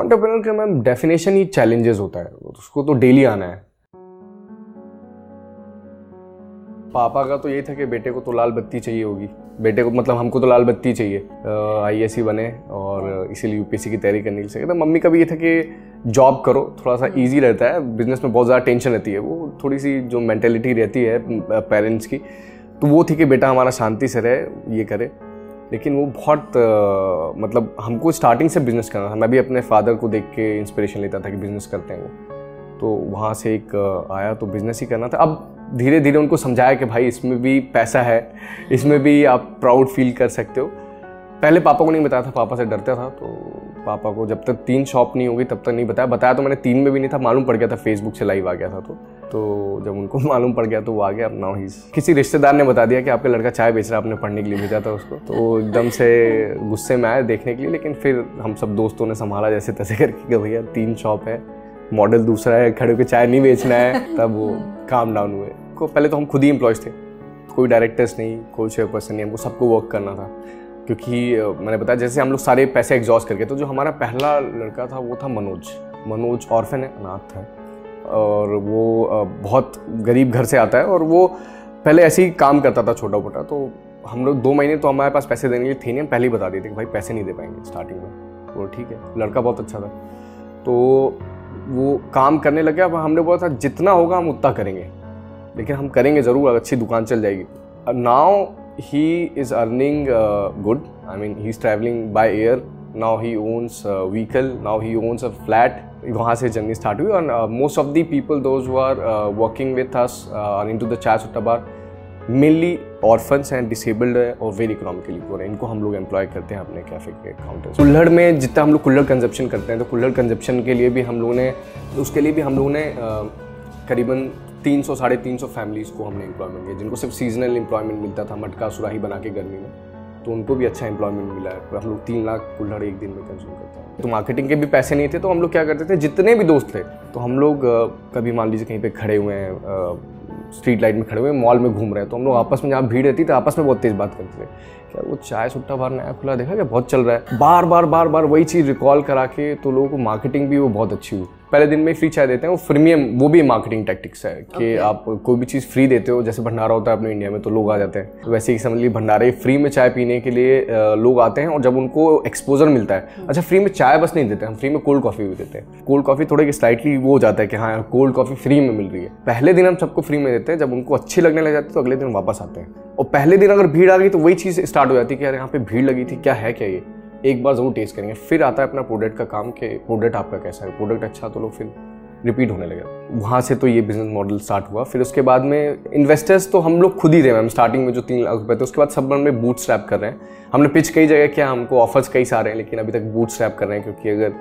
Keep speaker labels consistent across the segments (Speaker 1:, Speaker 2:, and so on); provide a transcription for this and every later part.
Speaker 1: Entrepreneur का ma'am definition ही challenges होता है। उसको तो डेली आना है। पापा का तो ये था कि बेटे को तो लाल बत्ती चाहिए होगी। बेटे को मतलब हमको तो लाल बत्ती चाहिए। आई एस बने और इसीलिए यूपीएससी की तैयारी करने के लिए तो मम्मी का भी ये था कि जॉब करो थोड़ा सा इजी रहता है। बिज़नेस में बहुत ज़्यादा टेंशन रहती है। वो थोड़ी सी जो मैंटेलिटी रहती है पेरेंट्स की तो वो थी कि बेटा हमारा शांति से रहे, ये करे। लेकिन वो बहुत आ, मतलब हमको स्टार्टिंग से बिज़नेस करना था। मैं भी अपने फादर को देख के इंस्पिरेशन लेता था कि बिज़नेस करते हैं वो। तो वहाँ से एक आया तो बिज़नेस ही करना था। अब धीरे धीरे उनको समझाया कि भाई इसमें भी पैसा है इसमें भी आप प्राउड फील कर सकते हो। पहले पापा को नहीं बताया था पापा से डरता था तो पापा को जब तक तीन शॉप नहीं होगी तब तक नहीं बताया। बताया तो मैंने तीन में भी नहीं था मालूम पड़ गया था फेसबुक से लाइव आ गया था तो। तो जब उनको मालूम पड़ गया तो वो आ गया अपना ही किसी रिश्तेदार ने बता दिया कि आपका लड़का चाय बेच रहा है आपने पढ़ने के लिए भेजा था उसको। तो एकदम से गुस्से में आया देखने के लिए लेकिन फिर हम सब दोस्तों ने संभाला जैसे तैसे करके कि भैया तीन शॉप है मॉडल दूसरा है खड़े होकर चाय नहीं बेचना है तब वो काम डाउन हुए। को पहले तो हम खुद ही एम्प्लॉयज़ थे कोई डायरेक्टर्स नहीं कोई चेयरपर्सन नहीं हमको सबको वर्क करना था। क्योंकि मैंने बताया जैसे हम लोग सारे पैसे एग्जॉस्ट करके तो जो हमारा पहला लड़का था वो था मनोज। मनोज ऑर्फन है अनाथ है। और वो बहुत गरीब घर से आता है और वो पहले ऐसे ही काम करता था छोटा मोटा तो हम लोग दो महीने तो हमारे पास पैसे देने के लिए थे नहीं, हम पहले ही बता देते कि भाई पैसे नहीं दे पाएँगे स्टार्टिंग में। वो ठीक है, लड़का बहुत अच्छा था। तो वो काम करने लगे अब हमने बोला था, जितना होगा हम उतना करेंगे। लेकिन हम करेंगे ज़रूर अच्छी दुकान चल जाएगी। Now he is earning good I mean he is travelling by air Now he owns vehicle vehicle. He owns a flat. वहाँ से जर्नी स्टार्ट हुई और most of the people those who are working with us in to the Chai Sutta bar mainly orphans हैं disabled है और very economically poor है। इनको हम लोग एम्प्लॉय करते हैं अपने कैफ़े के काउंटर कुल्हड़ में जितना हम लोग कुल्हड़ कंजप्शन करते हैं तो कुल्हड़ कंजप्शन के लिए भी हम लोगों ने उसके लिए भी हम लोगों ने uh, करीबन तीन सौ साढ़े तीन सौ फैमिलीज़ को हमने एम्प्लॉयमेंट दिया जिनको सिर्फ़ सीजनल एम्प्लॉयमेंट मिलता था मटका सुराही बना के गर्मी में। तो उनको भी अच्छा एम्प्लॉयमेंट मिला है। हम लोग तीन लाख कुल्हड़ एक दिन में कंज्यूम करते हैं। तो मार्केटिंग के भी पैसे नहीं थे तो हम लोग क्या करते थे? जितने भी दोस्त थे तो हम लोग कभी मान लीजिए कहीं पे खड़े हुए हैं स्ट्रीट लाइट में खड़े हुए हैं मॉल में घूम रहे हैं तो हम लोग आपस में जहाँ भीड़ रहती तो आपस में बहुत तेज़ बात करते थे। क्या वो चाय सुट्टा बार नया खुला देखा क्या बहुत चल रहा है? बार बार बार बार वही चीज़ रिकॉल करा के तो लोगों को मार्केटिंग भी वो बहुत अच्छी हुई। पहले दिन में फ्री चाय देते हैं। वो फ्रीमियम वो भी मार्केटिंग टैक्टिक्स है कि okay. आप कोई भी चीज़ फ्री देते हो। जैसे भंडारा होता है अपने इंडिया में तो लोग आ जाते हैं। तो वैसे ही समझ लीजिए भंडारे फ्री में चाय पीने के लिए लोग आते हैं और जब उनको एक्सपोजर मिलता है hmm. अच्छा फ्री में चाय बस नहीं देते हम फ्री में कोल्ड कॉफ़ी भी देते हैं। कोल्ड कॉफ़ी थोड़े स्लाइटली वो हो जाता है कि हाँ कोल्ड कॉफ़ी फ्री में मिल रही है। पहले दिन हम सबको फ्री में देते हैं। जब उनको अच्छी लगने लग जाती है तो अगले दिन वापस आते हैं। और पहले दिन अगर भीड़ आ गई तो वही चीज़ स्टार्ट हो जाती है कि यार यहाँ पे भीड़ लगी थी क्या है क्या ये? एक बार ज़रूर टेस्ट करेंगे। फिर आता है अपना प्रोडक्ट का काम कि प्रोडक्ट आपका कैसा है। प्रोडक्ट अच्छा तो लोग फिर रिपीट होने लगे। वहाँ से तो ये बिज़नेस मॉडल स्टार्ट हुआ। फिर उसके बाद में इन्वेस्टर्स तो हम लोग खुद ही थे मैम स्टार्टिंग में जो तीन लाख रुपए थे, उसके बाद सब में बूट स्ट्रैप कर रहे हैं। हमने पिच कई जगह किया, हमको ऑफर्स कई सारे हैं, लेकिन अभी तक बूट स्ट्रैप कर रहे हैं, क्योंकि अगर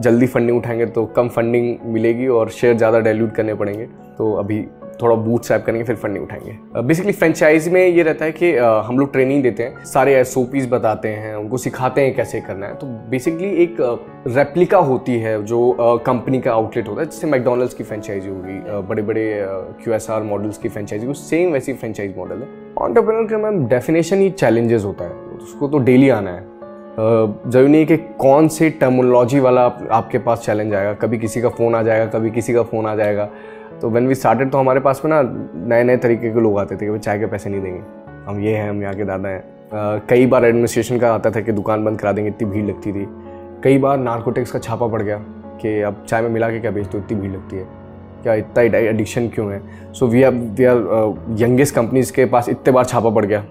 Speaker 1: जल्दी फंडिंग उठाएँगे तो कम फंडिंग मिलेगी और शेयर ज़्यादा डायल्यूट करने पड़ेंगे। तो अभी थोड़ा बूट स्टैप करेंगे, फिर फंडिंग उठाएँगे। बेसिकली फ्रेंचाइज में ये रहता है कि हम लोग ट्रेनिंग देते हैं, सारे एस बताते हैं, उनको सिखाते हैं कैसे करना है। तो बेसिकली एक रेप्लिका होती है जो कंपनी का आउटलेट होता है जैसे मैकडोनल्ड्स की फ्रेंचाइजी होगी बड़े बड़े क्यू एस मॉडल्स की फ्रेंचाइजी सेम वैसी फ्रेंचाइज मॉडल है। ऑन्टरप्रेनर का मैम डेफिनेशन ही चैलेंजेस होता है उसको तो डेली आना है। ज़रूरी नहीं कि कौन से टर्मोलॉजी वाला आपके पास चैलेंज आएगा, कभी किसी का फ़ोन आ जाएगा, कभी किसी का फ़ोन आ जाएगा। तो व्हेन वी स्टार्टेड तो हमारे पास में ना नए नए तरीके के लोग आते थे कि भाई चाय के पैसे नहीं देंगे। हम ये हैं, हम यहाँ के दादा हैं। कई बार एडमिनिस्ट्रेशन का आता था कि दुकान बंद करा देंगे, इतनी भीड़ लगती थी। कई बार नार्कोटिक्स का छापा पड़ गया कि अब चाय में मिला के क्या बेचते हो? इतनी भीड़ लगती है। क्या इतना एडिक्शन क्यों है? So we are we are youngest companies के पास इतने बार छापा पड़ गया।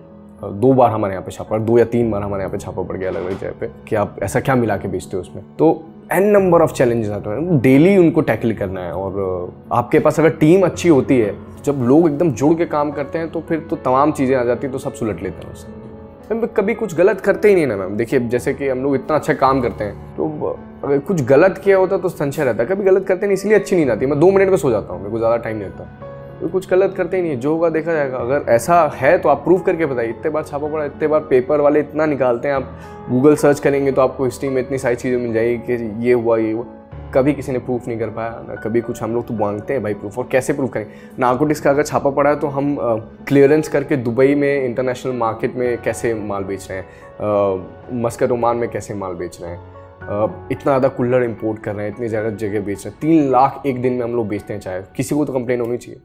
Speaker 1: दो बार हमारे यहाँ पे छापा, दो या तीन बार हमारे यहाँ पे छापा पड़ गया अलग अलग जगह पे कि आप ऐसा क्या मिला के बेचते हो उसमें? तो एन नंबर ऑफ़ चैलेंजेस आते हैं। डेली उनको टैकल करना है और आपके पास अगर टीम अच्छी होती है, जब लोग एकदम जुड़ के काम करते हैं तो फिर तो तमाम चीज़ें आ जाती हैं तो सब सुलट लेते हैं उससे मैम कभी कुछ गलत करते ही नहीं ना मैम? देखिए, जैसे कि हम लोग इतना अच्छा काम करते हैं तो अगर कुछ गलत किया होता तो संशय रहता है। कभी गलत करते नहीं इसलिए अच्छी नहीं आती मैं दो मिनट में सो जाता हूँ, मेरे को ज़्यादा टाइम नहीं लगता। तो कुछ गलत करते ही नहीं जो होगा देखा जाएगा। अगर ऐसा है तो आप प्रूव करके बताइए। इतने बार छापा पड़ा, इतने बार पेपर वाले इतना निकालते हैं, आप गूगल सर्च करेंगे तो आपको हिस्ट्री में इतनी सारी चीज़ें मिल जाएगी कि ये हुआ ये हुआ। कभी किसी ने प्रूफ नहीं कर पाया ना कभी कुछ हम लोग तो मांगते हैं भाई प्रूफ और कैसे प्रूफ करें? नार्कोटिक्स का अगर छापा पड़ा है तो हम क्लियरेंस करके दुबई में इंटरनेशनल मार्केट में कैसे माल बेच रहे हैं? मस्कट ओमान में कैसे माल बेच रहे हैं? इतना ज़्यादा कुल्लर इंपोर्ट कर रहे हैं, इतनी ज़्यादा जगह बेच रहे हैं। तीन लाख एक दिन में हम लोग बेचते हैं चाहे किसी को तो कंप्लेन होनी चाहिए।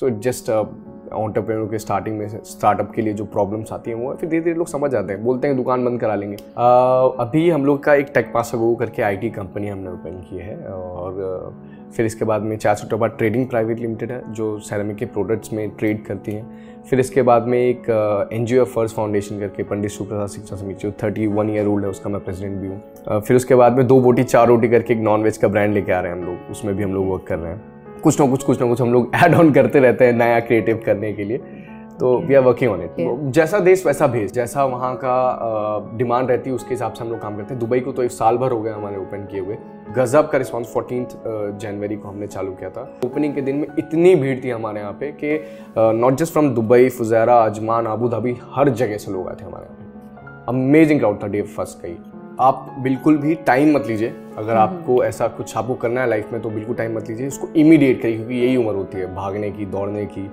Speaker 1: सो जस्ट ऑन्टरप्रेनर के स्टार्टिंग में स्टार्टअप के लिए जो प्रॉब्लम्स आती हैं वो फिर धीरे धीरे लोग समझ जाते हैं बोलते हैं दुकान बंद करा लेंगे। Uh, अभी हम लोग का एक टेक पास गो करके आईटी कंपनी हमने ओपन की है और फिर इसके बाद में चार सौ ट्रेडिंग प्राइवेट लिमिटेड है जो सैरमिक के प्रोडक्ट्स में ट्रेड करती हैं। फिर इसके बाद में एक N G O first foundation करके पंडित सुप्रसाद शिक्षा समिति जो थर्टी वन ईयर ओल्ड है उसका मैं प्रेसिडेंट भी हूँ। फिर उसके बाद में दो बोटी चार रोटी करके एक नॉन वेज का ब्रांड लेके आ रहे हैं हम लोग उसमें भी हम लोग वर्क कर रहे हैं। कुछ ना कुछ कुछ ना कुछ हम लोग ऐड ऑन करते रहते हैं नया क्रिएटिव करने के लिए। तो we are working on it जैसा देश वैसा भेज जैसा वहाँ का डिमांड uh, रहती है उसके हिसाब से हम लोग काम करते हैं। दुबई को तो एक साल भर हो गया हमारे ओपन किए हुए। गजब का रिस्पांस फोर्टीन जनवरी को हमने चालू किया था। ओपनिंग के दिन में इतनी भीड़ थी हमारे यहाँ पे कि not just from Dubai Fujairah Ajman Abu Dhabi हर जगह से लोग आए थे हमारे यहाँ पे। अमेजिंग क्राउड था डे फ़र्स्ट का ही। आप बिल्कुल भी टाइम मत लीजिए। अगर हम्म। आपको ऐसा कुछ आपको करना है लाइफ में तो बिल्कुल टाइम मत लीजिए। इसको इमीडिएट करिए क्योंकि यही उम्र होती है भागने की दौड़ने की।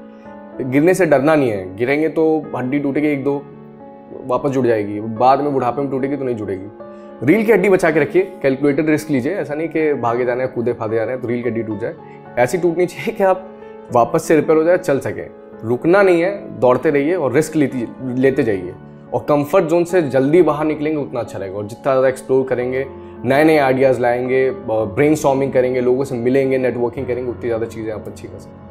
Speaker 1: गिरने से डरना नहीं है। गिरेंगे तो हड्डी टूटेगी एक दो वापस जुड़ जाएगी। बाद में बुढ़ापे में टूटेगी तो नहीं जुड़ेगी। रील की हड्डी बचा के रखिए। कैलकुलेटेड रिस्क लीजिए। ऐसा नहीं कि भागे जाने हैं कूदे फादे जा रहे हैं तो रील की हड्डी टूट जाए। ऐसी टूटनी चाहिए कि आप वापस से रिपेयर हो जाए चल सके। रुकना नहीं है दौड़ते रहिए और रिस्क लेती लेते जाइए। और कंफर्ट जोन से जल्दी बाहर निकलेंगे, उतना अच्छा रहेगा। और जितना ज़्यादा एक्सप्लोर करेंगे नए नए आइडियाज़ लाएँगे ब्रेन करेंगे, लोगों से मिलेंगे नेटवर्किंग करेंगे, उतनी ज़्यादा चीज़ें आप अच्छी कर सकते